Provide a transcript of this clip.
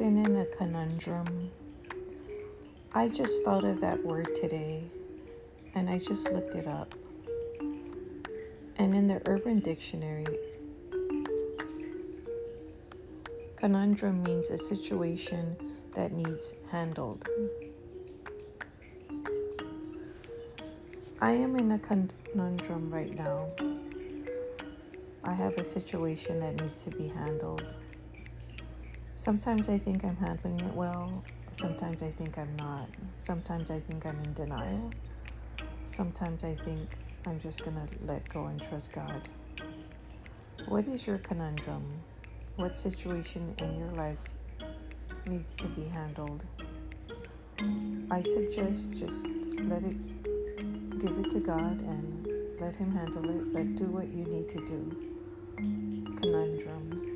been in a conundrum? I just thought of that word today and I just looked it up. And in the Urban Dictionary, conundrum means a situation that needs handled. I am in a conundrum right now. I have a situation that needs to be handled. Sometimes I think I'm handling it well, sometimes I think I'm not. Sometimes I think I'm in denial. Sometimes I think I'm just going to let go and trust God. What is your conundrum? What situation in your life needs to be handled? I suggest just let it give it to God and let Him handle it, but do what you need to do. Conundrum.